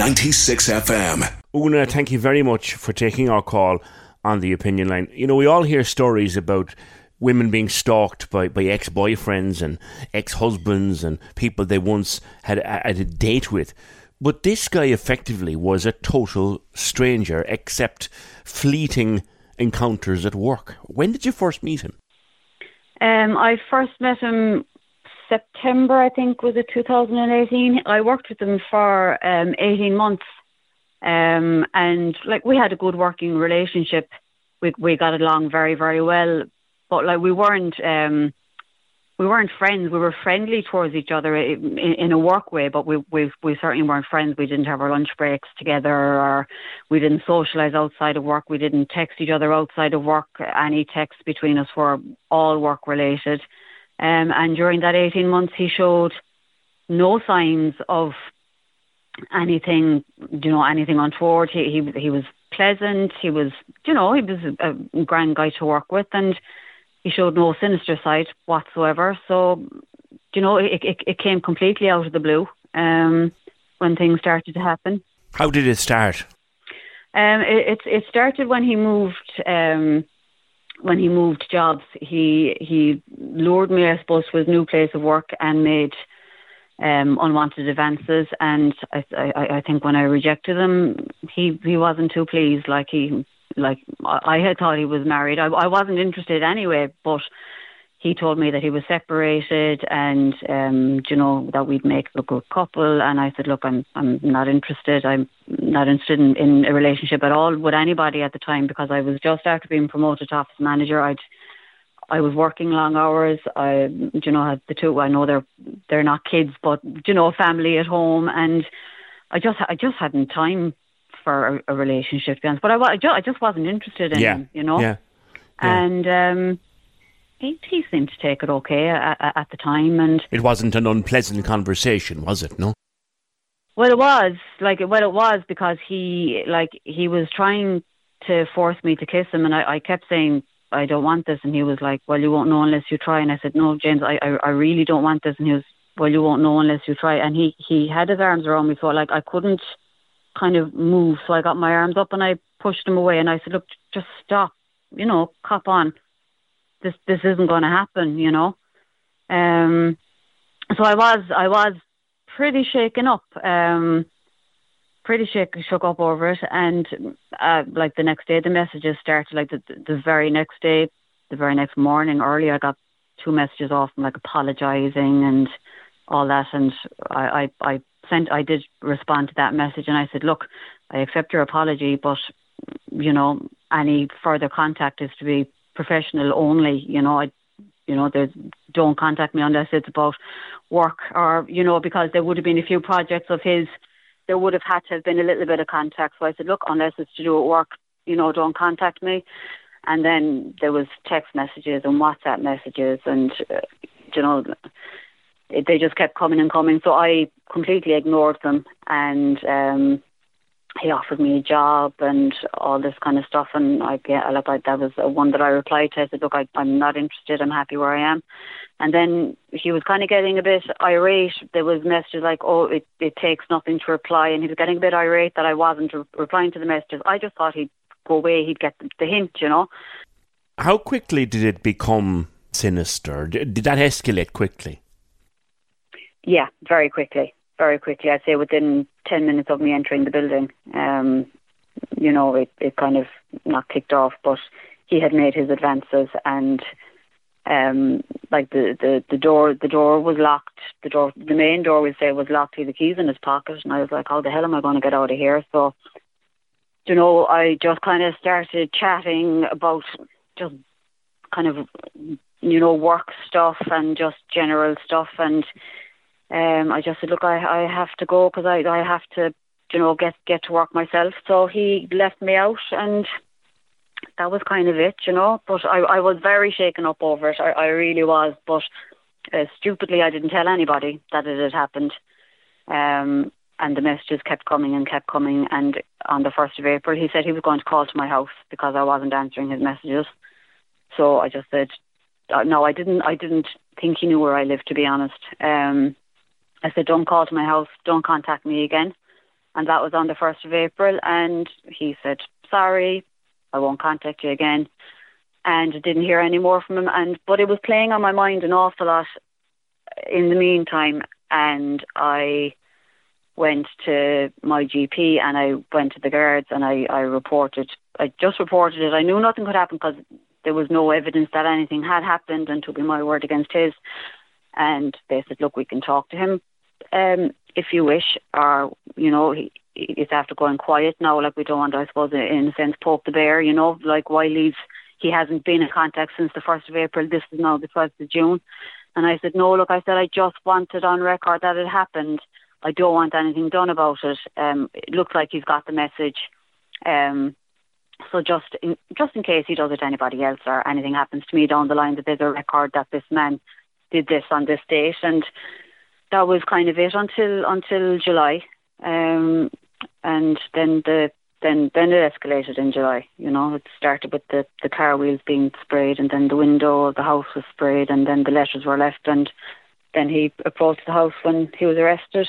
96 FM. Una, thank you very much for taking our call on the opinion line. You know, we all hear stories about women being stalked by, by ex boyfriends and ex husbands and people they once had a, had a date with. But this guy effectively was a total stranger, except fleeting encounters at work. When did you first meet him? Um, I first met him September, I think, was it 2018. I worked with him for um, 18 months, um, and like we had a good working relationship. We we got along very very well, but like we weren't um, we weren't friends. We were friendly towards each other in, in a work way, but we, we we certainly weren't friends. We didn't have our lunch breaks together, or we didn't socialize outside of work. We didn't text each other outside of work. Any texts between us were all work related. Um, and during that 18 months, he showed no signs of anything, you know, anything untoward. He, he, he was pleasant. He was, you know, he was a, grand guy to work with and he showed no sinister side whatsoever. So, you know, it, it, it came completely out of the blue um, when things started to happen. How did it start? Um, it, it, it started when he moved um, when he moved jobs, he he lured me, I suppose, to his new place of work and made um, unwanted advances. And I, I, I think when I rejected him, he he wasn't too pleased. Like he like I had thought he was married. I I wasn't interested anyway, but he told me that he was separated and um, you know that we'd make a good couple. And I said, look, I'm I'm not interested. I'm not interested in, in a relationship at all with anybody at the time because I was just after being promoted to office manager. I'd I was working long hours. I, you know, had the two. I know they're they're not kids, but you know, family at home, and I just I just hadn't time for a, a relationship. To be honest, but I, I, just, I just wasn't interested in Yeah. him, you know. Yeah. Yeah. And um, he he seemed to take it okay at, at at the time, and It wasn't an unpleasant conversation, was it? No. Well, it was like well, it was because he like he was trying to force me to kiss him, and I, I kept saying I don't want this, and he was like, "Well, you won't know unless you try." And I said, "No, James, I I, I really don't want this," and he was, "Well, you won't know unless you try." And he he had his arms around me, so like I couldn't kind of move, so I got my arms up and I pushed him away, and I said, "Look, just stop, you know, cop on. This this isn't going to happen, you know." Um, so I was I was pretty shaken up, um, pretty shook shook up over it, and uh, like the next day, the messages started. Like the the very next day, the very next morning, early, I got two messages off like apologising and all that, and I, I I sent I did respond to that message, and I said, look, I accept your apology, but you know, any further contact is to be professional only. You know, I you know, there's don't contact me unless it's about work or, you know, because there would have been a few projects of his, there would have had to have been a little bit of contact. So I said, look, unless it's to do with work, you know, don't contact me. And then there was text messages and WhatsApp messages and, uh, you know, it, they just kept coming and coming. So I completely ignored them and, um, he offered me a job and all this kind of stuff. And I, yeah, like I, that was one that I replied to. I said, look, I, I'm not interested. I'm happy where I am. And then he was kind of getting a bit irate. There was messages like, oh, it, it takes nothing to reply. And he was getting a bit irate that I wasn't re- replying to the messages. I just thought he'd go away. He'd get the, the hint, you know. How quickly did it become sinister? Did that escalate quickly? Yeah, very quickly. Very quickly. I'd say within 10 minutes of me entering the building, um, you know, it, it kind of not kicked off, but he had made his advances and um like the, the the door the door was locked. The door the main door we say was locked. He had the keys in his pocket and I was like how the hell am I going to get out of here? So you know I just kind of started chatting about just kind of you know work stuff and just general stuff and um I just said look I I have to go because I I have to you know get get to work myself so he left me out and that was kind of it, you know. But I, I was very shaken up over it. I, I really was. But uh, stupidly, I didn't tell anybody that it had happened. Um, and the messages kept coming and kept coming. And on the first of April, he said he was going to call to my house because I wasn't answering his messages. So I just said, uh, no, I didn't. I didn't think he knew where I lived, to be honest. Um, I said, don't call to my house. Don't contact me again. And that was on the first of April. And he said, sorry, I won't contact you again. And I didn't hear any more from him. And but it was playing on my mind an awful lot in the meantime. And I went to my GP and I went to the guards and I, I reported. I just reported it. I knew nothing could happen because there was no evidence that anything had happened, and to be my word against his. And they said, "Look, we can talk to him um, if you wish, or you know, it's after going quiet now. Like we don't want, I suppose, in a sense, poke the bear. You know, like while he's he hasn't been in contact since the first of April. This is now the first of June. And I said, no, look, I said I just wanted on record that it happened. I don't want anything done about it. Um, it looks like he's got the message. Um, so just in, just in case he does it to anybody else or anything happens to me down the line, that there's a record that this man did this on this date, and that was kind of it until until July. Um, and then the then then it escalated in July. You know, it started with the the car wheels being sprayed, and then the window of the house was sprayed, and then the letters were left, and then he approached the house when he was arrested.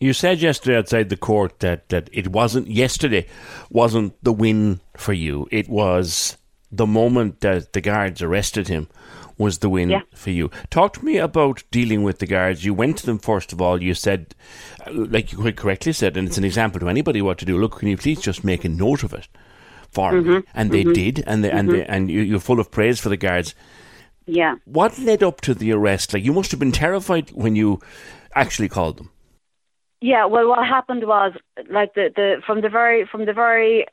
You said yesterday outside the court that, that it wasn't yesterday wasn't the win for you. It was the moment that the guards arrested him was the win Yeah. for you. Talk to me about dealing with the guards. You went to them first of all. You said, uh, like you quite correctly said, and it's an example to anybody what to do. Look, can you please just make a note of it for me? Mm-hmm. And they mm-hmm. did, and they, and they, mm-hmm. and you, you're full of praise for the guards. Yeah. What led up to the arrest? Like you must have been terrified when you actually called them. Yeah, well, what happened was like the, the from the very from the very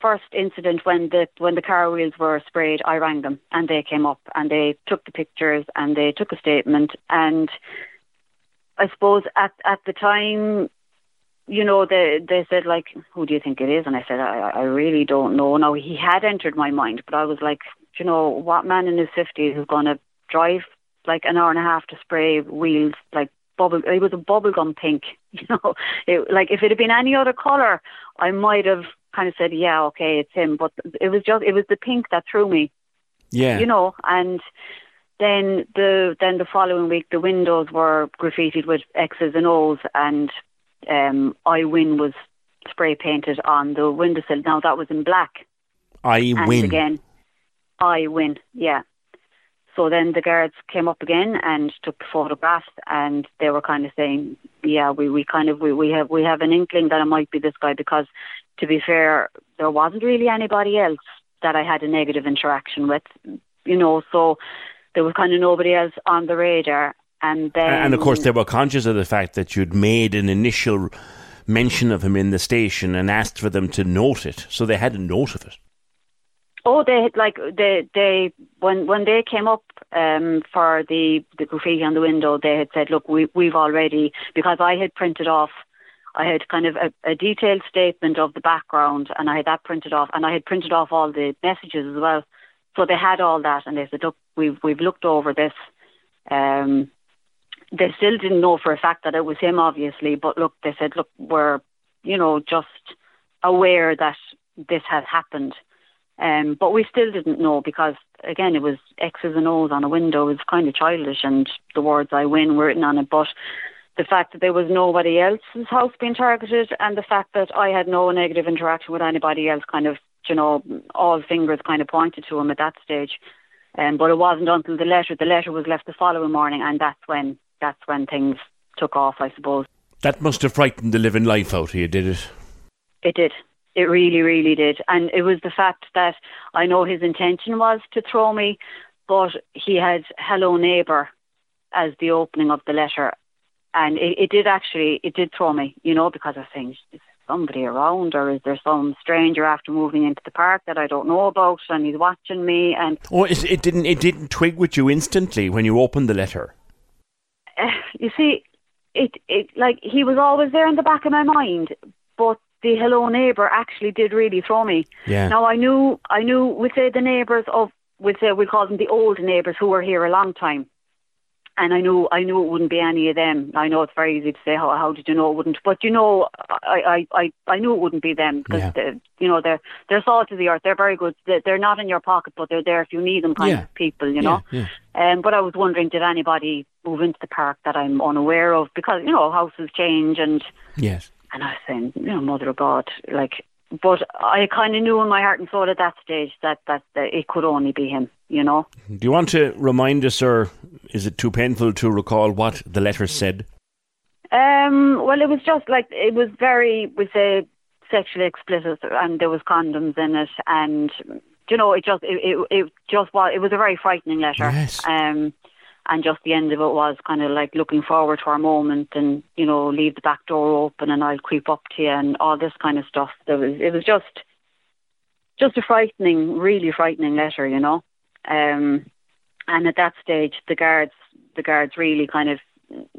first incident when the when the car wheels were sprayed, I rang them and they came up and they took the pictures and they took a statement and I suppose at at the time, you know, they they said like, who do you think it is? And I said, I I really don't know. Now he had entered my mind, but I was like, you know, what man in his fifties is going to drive like an hour and a half to spray wheels like bubble it was a bubblegum pink you know it, like if it had been any other color i might have kind of said yeah okay it's him but it was just it was the pink that threw me Yeah. you know and then the then the following week the windows were graffitied with x's and o's and um i win was spray painted on the windowsill now that was in black I and win. again, I win. Yeah. So then the guards came up again and took the photographs, and they were kind of saying, "Yeah, we, we kind of we, we have we have an inkling that it might be this guy because, to be fair, there wasn't really anybody else that I had a negative interaction with, you know. So there was kind of nobody else on the radar. And then, and of course, they were conscious of the fact that you'd made an initial mention of him in the station and asked for them to note it, so they had a note of it. Oh, they had like they they when when they came up um, for the the graffiti on the window, they had said, "Look, we we've already because I had printed off, I had kind of a, a detailed statement of the background, and I had that printed off, and I had printed off all the messages as well. So they had all that, and they said, "Look, we've we've looked over this." Um, they still didn't know for a fact that it was him, obviously, but look, they said, "Look, we're." you know, just aware that this has happened. Um, but we still didn't know because, again, it was X's and O's on a window. It was kind of childish, and the words I win were written on it. But the fact that there was nobody else's house being targeted, and the fact that I had no negative interaction with anybody else, kind of, you know, all fingers kind of pointed to him at that stage. Um, but it wasn't until the letter. The letter was left the following morning, and that's when that's when things took off, I suppose. That must have frightened the living life out of you, did it? It did. It really, really did. And it was the fact that I know his intention was to throw me, but he had hello neighbour as the opening of the letter. And it, it did actually, it did throw me, you know, because I was saying, is somebody around or is there some stranger after moving into the park that I don't know about and he's watching me and... Oh, it, it didn't, it didn't twig with you instantly when you opened the letter? Uh, you see, it, it, like, he was always there in the back of my mind, but the hello neighbour actually did really throw me. Yeah. Now I knew I knew we say the neighbours of we say we call them the old neighbours who were here a long time. And I know I know it wouldn't be any of them. I know it's very easy to say how how did you know it wouldn't, but you know I I I, I knew it wouldn't be them because Yeah. the, you know they're they're salt of the earth. They're very good. They're, they're not in your pocket, but they're there if you need them, kind Yeah. of people. You know. Yeah, Um, but I was wondering, did anybody move into the park that I'm unaware of? Because you know houses change and Yes. and I was saying, you know, Mother of God, like, but I kind of knew in my heart and soul at that stage that, that that it could only be him, you know. Do you want to remind us, or is it too painful to recall what the letter said? Um, well, it was just like it was very, we say, sexually explicit, and there was condoms in it, and you know, it just, it, it, it just was, it was a very frightening letter. Yes. Um, and just the end of it was kind of like looking forward to our moment, and you know, leave the back door open, and I'll creep up to you, and all this kind of stuff. There was, it was just, just a frightening, really frightening letter, you know. Um, and at that stage, the guards, the guards really kind of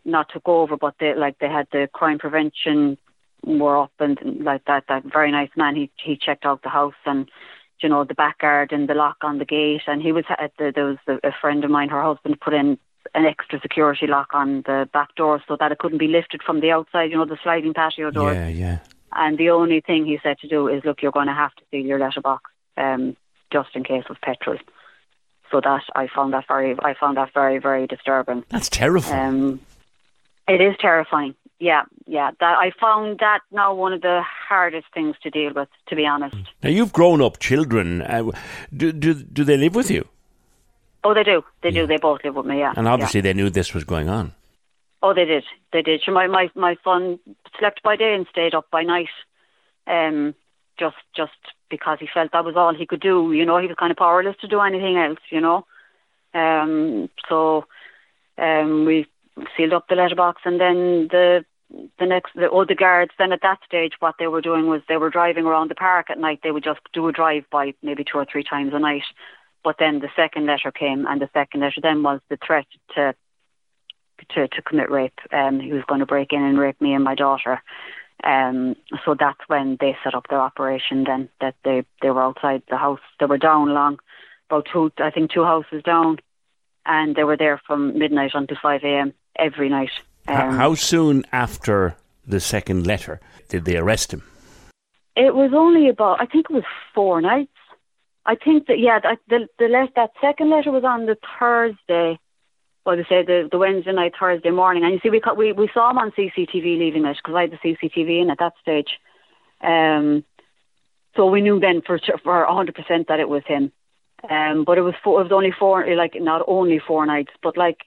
not took over, but they like they had the crime prevention were up and like that. That very nice man. He he checked out the house and you know the back and the lock on the gate. And he was at the there was a, a friend of mine. Her husband put in an extra security lock on the back door so that it couldn't be lifted from the outside. You know the sliding patio door. Yeah, yeah. And the only thing he said to do is, look, you're going to have to seal your letterbox, um, just in case of petrol. So that I found that very, I found that very, very disturbing. That's terrifying. Um, it is terrifying. Yeah, yeah. That I found that now one of the hardest things to deal with, to be honest. now you've grown up children. Uh, do do do they live with you? Oh, they do. They do. They both live with me. Yeah. And obviously they knew this was going on. Oh, they did. They did. Sure, My my my son slept by day and stayed up by night. Um, just just because he felt that was all he could do. You know, he was kind of powerless to do anything else. You know. Um. So, um, we sealed up the letterbox, and then the the next the oh the guards then at that stage what they were doing was they were driving around the park at night. They would just do a drive by maybe two or three times a night. But then the second letter came, and the second letter then was the threat to to, to commit rape. Um, he was going to break in and rape me and my daughter. Um, so that's when they set up their operation. Then that they they were outside the house. They were down long, about two I think two houses down, and they were there from midnight until five a.m. every night. Um, How soon after the second letter did they arrest him? It was only about, I think it was four nights. I think that, yeah, that, the, the let, that second letter was on the Thursday, well, they say the, the Wednesday night, Thursday morning. And you see, we, we, we saw him on CCTV leaving it because I had the CCTV in at that stage. Um, so we knew then for for 100% that it was him. Um, but it was four, it was only four, like not only four nights, but like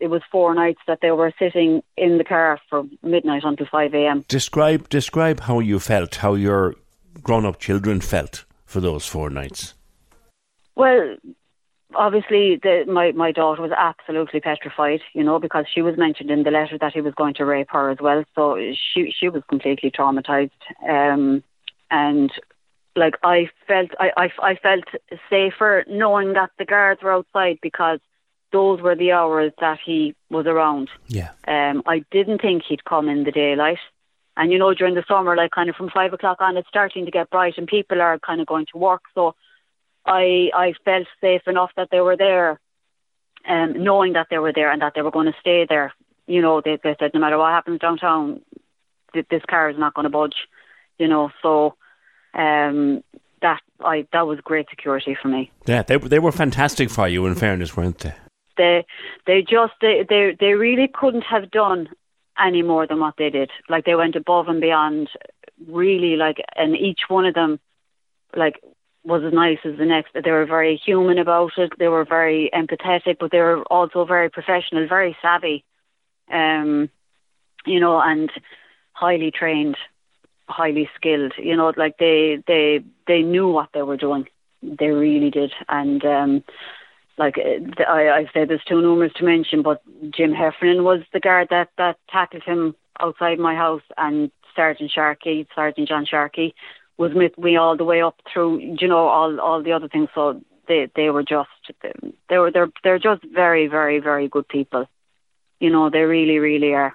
it was four nights that they were sitting in the car from midnight until 5 a.m. Describe describe how you felt, how your grown up children felt for those four nights. Well, obviously, the, my my daughter was absolutely petrified, you know, because she was mentioned in the letter that he was going to rape her as well. So she she was completely traumatized, um, and like I felt I, I I felt safer knowing that the guards were outside because those were the hours that he was around. Yeah. Um, I didn't think he'd come in the daylight. And you know, during the summer, like kind of from five o'clock on, it's starting to get bright, and people are kind of going to work. So, I I felt safe enough that they were there, um, knowing that they were there and that they were going to stay there. You know, they they said no matter what happens downtown, th- this car is not going to budge. you know. So um, that I that was great security for me. Yeah, they they were fantastic for you. In fairness, weren't they? They they just they they they really couldn't have done any more than what they did. Like they went above and beyond, really. Like and each one of them, like was as nice as the next. They were very human about it. They were very empathetic, but they were also very professional, very savvy, um, you know, and highly trained, highly skilled. You know, like they they they knew what they were doing. They really did, and um, like uh, I, I've said this too numerous to mention, but Jim Heffernan was the guard that that tackled him outside my house, and Sergeant Sharkey, Sergeant John Sharkey, was with me all the way up through, you know, all all the other things. So they they were just they were they're they're just very very very good people. You know, they really really are.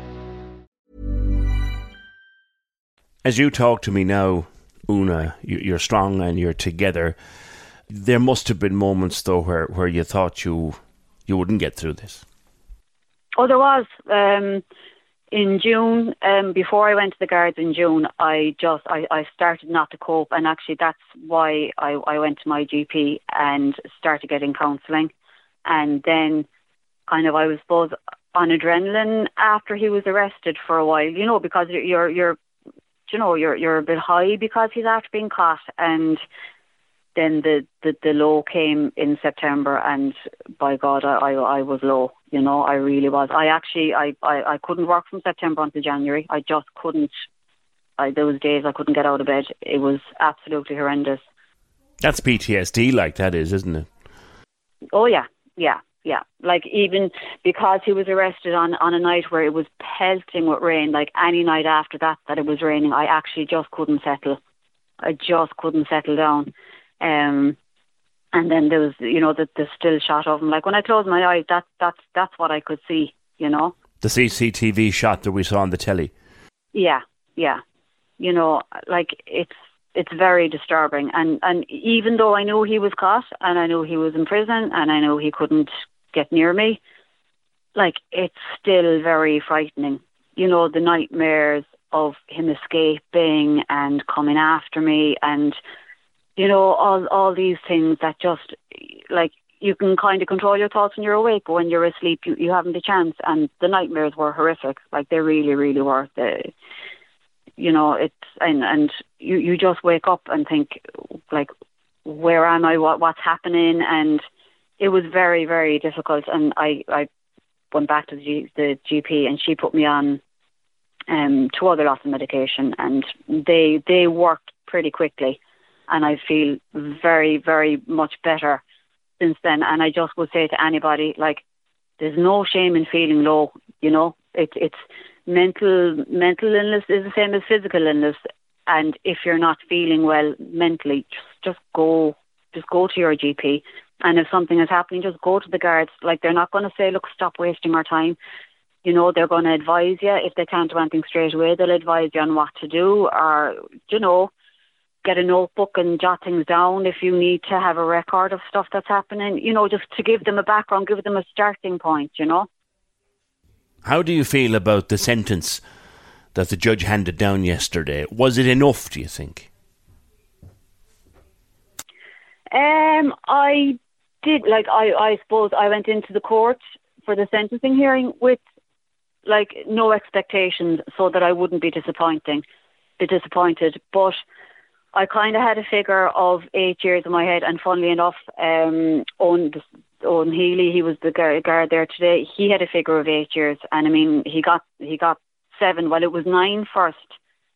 As you talk to me now, Una, you're strong and you're together. There must have been moments though where, where you thought you you wouldn't get through this. Oh, there was. Um, in June, um, before I went to the guards in June, I just I, I started not to cope, and actually that's why I, I went to my GP and started getting counselling, and then kind of I was both on adrenaline after he was arrested for a while, you know, because you're you're you know, you're you're a bit high because he's after being caught and then the, the, the low came in September and by God I, I, I was low, you know, I really was. I actually I, I, I couldn't work from September until January. I just couldn't I those days I couldn't get out of bed. It was absolutely horrendous. That's PTSD like that is, isn't it? Oh yeah, yeah yeah. Like even because he was arrested on on a night where it was pelting with rain, like any night after that that it was raining, I actually just couldn't settle. I just couldn't settle down. Um and then there was you know the the still shot of him. Like when I closed my eyes that that's that's what I could see, you know. The CCTV shot that we saw on the telly. Yeah, yeah. You know, like it's it's very disturbing and and even though I know he was caught and I know he was in prison and I know he couldn't get near me, like it's still very frightening. You know, the nightmares of him escaping and coming after me and you know, all all these things that just like you can kind of control your thoughts when you're awake, but when you're asleep, you, you haven't a chance. And the nightmares were horrific. Like they really, really were. You know, it's and and you you just wake up and think like, where am I? What what's happening? And it was very, very difficult. And I, I went back to the, the GP and she put me on um, two other lots of medication and they, they worked pretty quickly. And I feel very, very much better since then. And I just would say to anybody, like, there's no shame in feeling low, you know, it, it's mental, mental illness is the same as physical illness. And if you're not feeling well mentally, just, just go, just go to your GP and if something is happening, just go to the guards. Like they're not going to say, look, stop wasting our time. You know, they're going to advise you. If they can't do anything straight away, they'll advise you on what to do or, you know, get a notebook and jot things down if you need to have a record of stuff that's happening, you know, just to give them a background, give them a starting point, you know. How do you feel about the sentence that the judge handed down yesterday? Was it enough, do you think? Um, I did like I I suppose I went into the court for the sentencing hearing with like no expectations, so that I wouldn't be disappointing, be disappointed. But I kind of had a figure of eight years in my head, and funnily enough, um, Owen, Owen Healy, he was the guard there today. He had a figure of eight years, and I mean, he got he got seven. Well, it was nine first,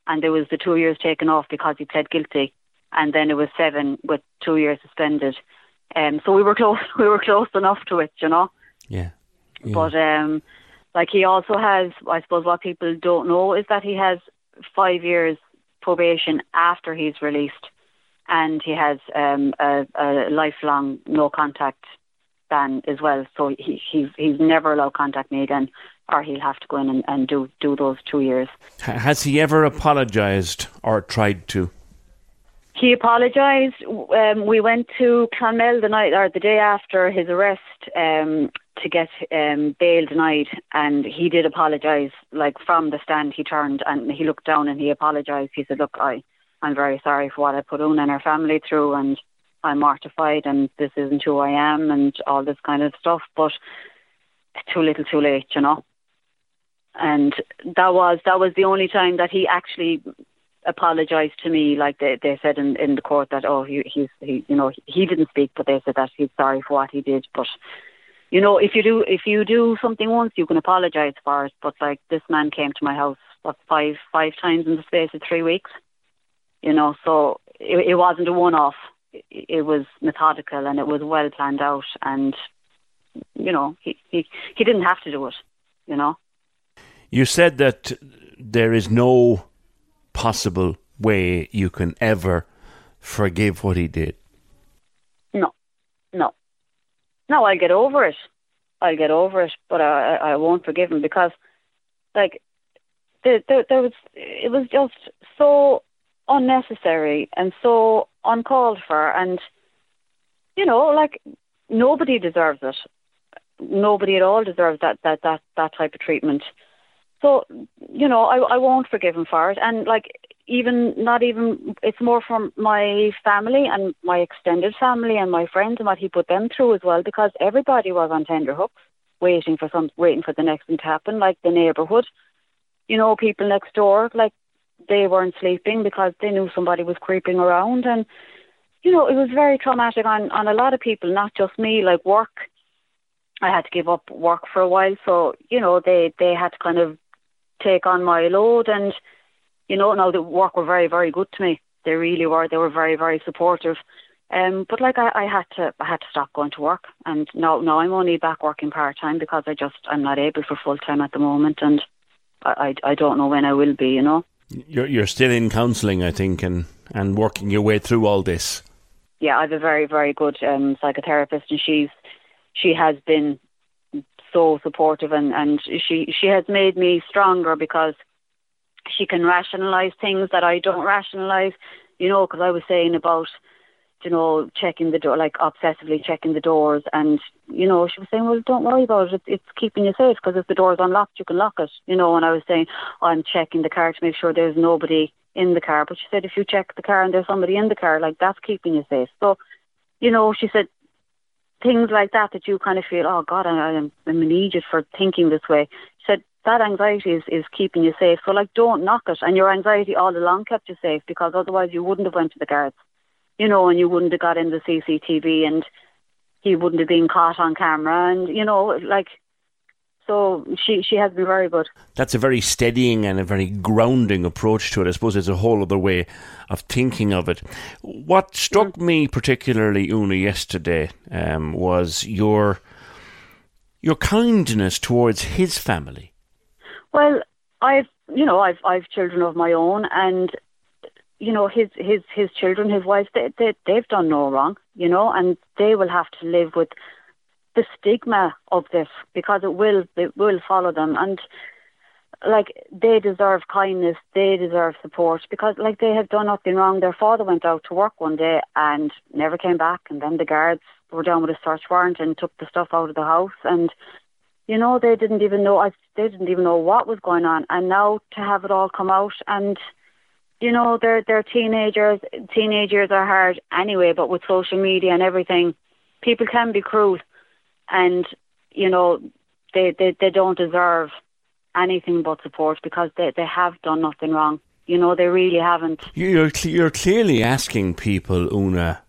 and there was the two years taken off because he pled guilty, and then it was seven with two years suspended. Um, so we were close. We were close enough to it, you know. Yeah. yeah. But um, like he also has, I suppose, what people don't know is that he has five years probation after he's released, and he has um, a, a lifelong no contact ban as well. So he, he's he's never allowed contact me again, or he'll have to go in and, and do do those two years. Has he ever apologised or tried to? He apologised. Um, we went to Clonmel the night or the day after his arrest um, to get um, bail denied, and he did apologise. Like from the stand, he turned and he looked down and he apologised. He said, "Look, I, I'm very sorry for what I put on and our family through, and I'm mortified, and this isn't who I am, and all this kind of stuff." But too little, too late, you know. And that was that was the only time that he actually apologized to me, like they, they said in, in the court that oh he he's he you know he didn't speak, but they said that he's sorry for what he did. But you know if you do if you do something once, you can apologize for it. But like this man came to my house what five five times in the space of three weeks, you know, so it, it wasn't a one off. It, was methodical and it was well planned out, and you know he he he didn't have to do it, you know. You said that there is no possible way you can ever forgive what he did? No, no, no. I'll get over it. I'll get over it, but I I won't forgive him because, like, there there, there was it was just so unnecessary and so uncalled for, and you know, like nobody deserves it. Nobody at all deserves that that that that type of treatment. So, you know, I, I won't forgive him for it. And like, even not even, it's more from my family and my extended family and my friends and what he put them through as well, because everybody was on tender hooks, waiting for some, waiting for the next thing to happen. Like the neighbourhood, you know, people next door, like they weren't sleeping because they knew somebody was creeping around, and you know, it was very traumatic on on a lot of people, not just me. Like work, I had to give up work for a while, so you know, they they had to kind of take on my load. And, you know, now the work were very, very good to me. They really were. They were very, very supportive. Um, but like I, I had to, I had to stop going to work, and now, now I'm only back working part time because I just, I'm not able for full time at the moment, and I, I, I don't know when I will be. You know. You're, you're still in counselling, I think, and and working your way through all this. Yeah, I have a very, very good um, psychotherapist, and she's, she has been so supportive and, and she, she has made me stronger because she can rationalize things that I don't rationalize, you know, because I was saying about, you know, checking the door, like obsessively checking the doors. And, you know, she was saying, well, don't worry about it. It's keeping you safe because if the door's unlocked, you can lock it, you know. And I was saying, oh, I'm checking the car to make sure there's nobody in the car. But she said, if you check the car and there's somebody in the car, like that's keeping you safe. So, you know, she said, things like that that you kind of feel, oh God, I, am I'm an idiot for thinking this way. She said that anxiety is, is keeping you safe. So like, don't knock it. And your anxiety all along kept you safe because otherwise you wouldn't have went to the guards, you know, and you wouldn't have got in the CCTV and he wouldn't have been caught on camera. And you know, like so she she has been very good. That's a very steadying and a very grounding approach to it. I suppose it's a whole other way of thinking of it. What struck mm. me particularly, Una, yesterday um, was your your kindness towards his family. Well, I've you know I've I've children of my own, and you know his his his children, his wife, they, they they've done no wrong, you know, and they will have to live with the stigma of this because it will it will follow them. And like they deserve kindness, they deserve support because like they have done nothing wrong. Their father went out to work one day and never came back and then the guards were down with a search warrant and took the stuff out of the house. And you know, they didn't even know I they didn't even know what was going on. And now to have it all come out and you know, they're they're teenagers teenagers are hard anyway, but with social media and everything, people can be cruel and you know they they, they don't deserve anything but support because they they have done nothing wrong. You know, they really haven't. You're you're clearly asking people, Una,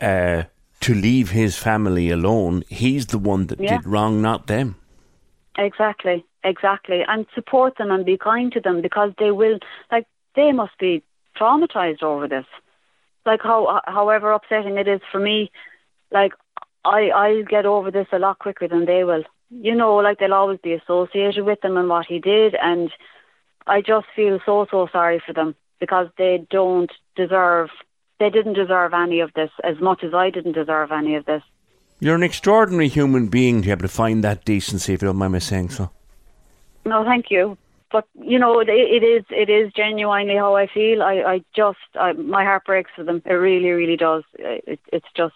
uh, to leave his family alone. He's the one that Yeah. did wrong, not them. Exactly, exactly. And support them and be kind to them because they will, like, they must be traumatized over this. Like, how, however upsetting it is for me, like, I, I'll get over this a lot quicker than they will. You know, like, they'll always be associated with him and what he did. And I just feel so, so sorry for them because they don't deserve, they didn't deserve any of this as much as I didn't deserve any of this. You're an extraordinary human being to be able to find that decency, if you don't mind me saying so. No, thank you. But you know, it, it is it is genuinely how I feel. I I just I, my heart breaks for them. It really, really does. It, it's just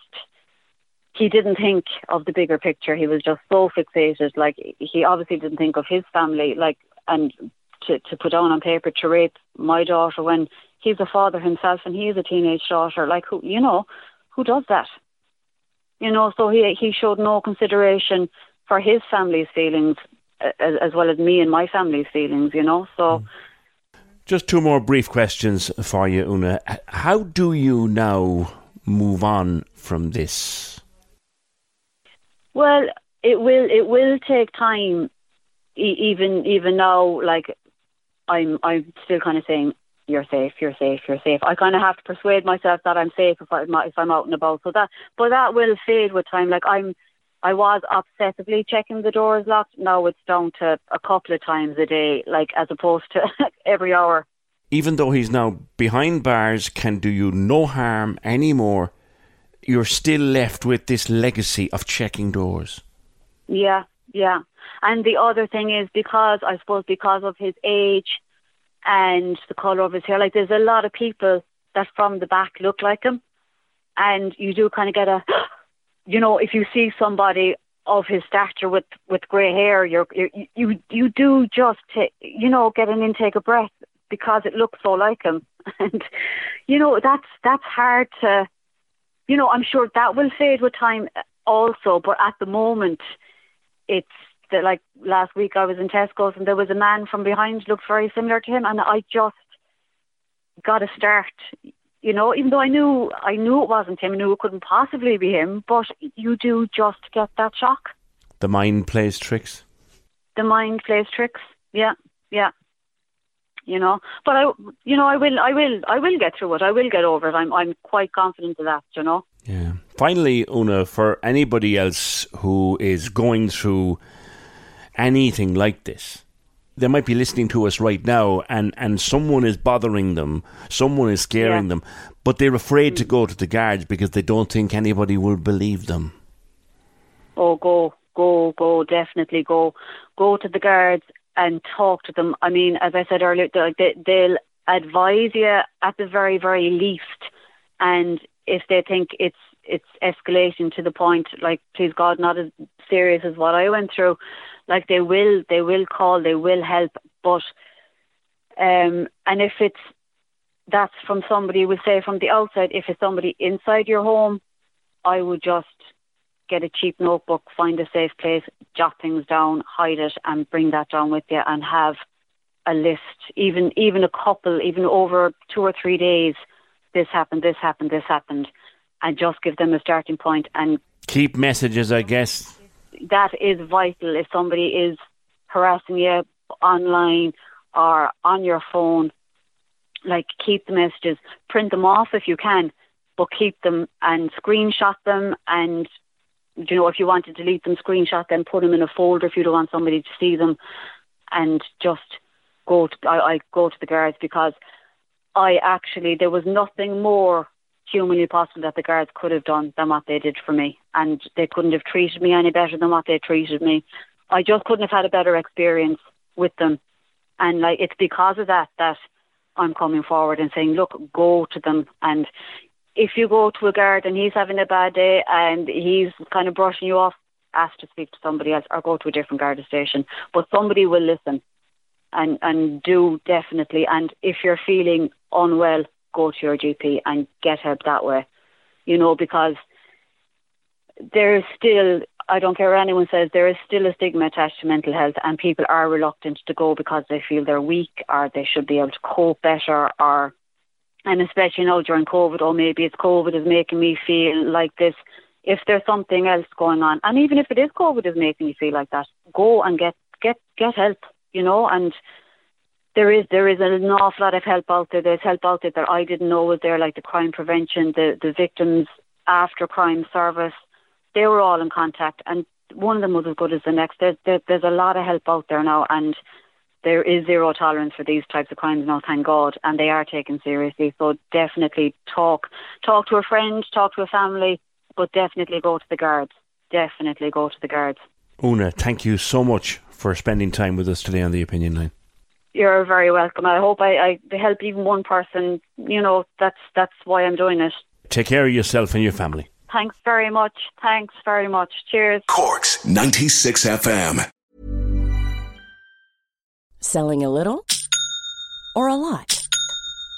he didn't think of the bigger picture. He was just so fixated. Like he obviously didn't think of his family. Like and to to put down on paper to rape my daughter when he's a father himself and he a teenage daughter. Like who you know who does that? You know, so he he showed no consideration for his family's feelings as, as well as me and my family's feelings. You know, so. Hmm. Just two more brief questions for you, Una. How do you now move on from this? Well, it will it will take time. E- even even now, like I'm I'm still kind of saying you're safe, you're safe, you're safe. I kind of have to persuade myself that I'm safe if I'm if I'm out and about. So that but that will fade with time. Like I'm. I was obsessively checking the doors locked. Now it's down to a couple of times a day, like as opposed to every hour. Even though he's now behind bars, can do you no harm anymore, you're still left with this legacy of checking doors. Yeah, yeah. And the other thing is because I suppose because of his age and the colour of his hair, like there's a lot of people that from the back look like him, and you do kind of get a, you know, if you see somebody of his stature with with grey hair, you're, you you you do just ta you know get an intake of breath because it looks so like him, and you know that's that's hard to, you know, I'm sure that will fade with time also, but at the moment it's that like last week I was in Tesco's and there was a man from behind looked very similar to him and I just got to start you know even though I knew I knew it wasn't him I knew it couldn't possibly be him but you do just get that shock. The mind plays tricks. the mind plays tricks. Yeah yeah. You know but I you know I will I will I will get through it. I will get over it. I'm I'm quite confident of that you know. Yeah. Finally, Una, for anybody else who is going through anything like this, they might be listening to us right now and, and someone is bothering them, someone is scaring Yeah. them, but they're afraid to go to the guards because they don't think anybody will believe them. Oh, go, go, go, definitely go. Go to the guards and talk to them. I mean, as I said earlier, they, they- they'll advise you at the very, very least. And if they think it's it's escalating to the point, like, please God, not as serious as what I went through, like they will, they will call, they will help. But, um, and if it's that's from somebody, we say from the outside, if it's somebody inside your home, I would just get a cheap notebook, find a safe place, jot things down, hide it, and bring that down with you, and have a list, even even a couple, even over two or three days. This happened, this happened, this happened, and just give them a starting. And Keep messages, I guess. That is vital. If somebody is harassing you online or on your phone, like keep the messages, print them off if you can, but keep them and screenshot them. And you know, if you want to delete them, screenshot them, put them in a folder if you don't want somebody to see them, and just go. To, I, I go to the guards because I actually there was nothing more humanly possible that the guards could have done than what they did for me, and they couldn't have treated me any better than what they treated me. I just couldn't have had a better experience with them, and like it's because of that that I'm coming forward and saying, look, go to them, and if you go to a guard and he's having a bad day and he's kind of brushing you off, ask to speak to somebody else or go to a different guard station. But somebody will listen and, and do definitely. And if you're feeling unwell, go to your GP and get help that way. You know, because there's still, I don't care what anyone says, there is still a stigma attached to mental health, and people are reluctant to go because they feel they're weak or they should be able to cope better, or and especially now during COVID, or maybe it's COVID is making me feel like this. If there's something else going on, and even if it is COVID is making you feel like that, go and get get get help, you know, and there is there is an awful lot of help out there. There's help out there that I didn't know was there, like the crime prevention, the the victims after crime service. They were all in contact, and one of them was as good as the next. There's there, there's a lot of help out there now, and there is zero tolerance for these types of crimes now. Thank God, and they are taken seriously. So definitely talk talk to a friend, talk to a family, but definitely go to the guards. Definitely go to the guards. Una, thank you so much for spending time with us today on the Opinion Line. You're very welcome. I hope I, I help even one person. You know, that's that's why I'm doing it. Take care of yourself and your family. Thanks very much. Thanks very much. Cheers. Cork's 96 FM. Selling a little or a lot?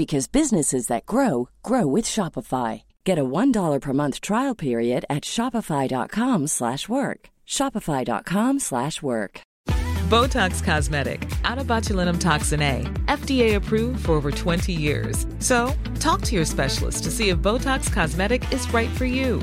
because businesses that grow grow with Shopify. Get a $1 per month trial period at Shopify.com slash work. Shopify.com slash work. Botox Cosmetic, onabotulinumtoxinA, FDA approved for over 20 years. So, talk to your specialist to see if Botox Cosmetic is right for you.